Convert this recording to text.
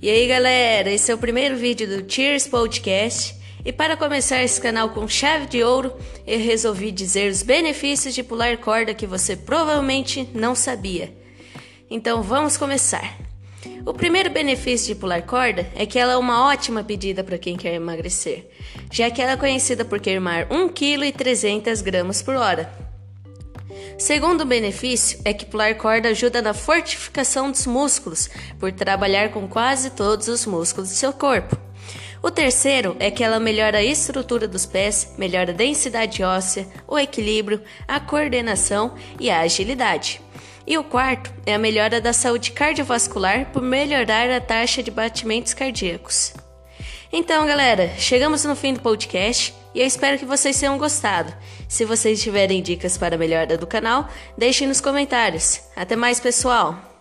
E aí galera, esse é o primeiro vídeo do Cheers Podcast. E para começar esse canal com chave de ouro, eu resolvi dizer os benefícios de pular corda que você provavelmente não sabia. Então vamos começar. O primeiro benefício de pular corda é que ela é uma ótima pedida para quem quer emagrecer, já que ela é conhecida por queimar 1,3 kg por hora. Segundo benefício é que pular corda ajuda na fortificação dos músculos, por trabalhar com quase todos os músculos do seu corpo. O terceiro é que ela melhora a estrutura dos pés, melhora a densidade óssea, o equilíbrio, a coordenação e a agilidade. E o quarto é a melhora da saúde cardiovascular por melhorar a taxa de batimentos cardíacos. Então, galera, chegamos no fim do podcast e eu espero que vocês tenham gostado. Se vocês tiverem dicas para a melhora do canal, deixem nos comentários. Até mais, pessoal!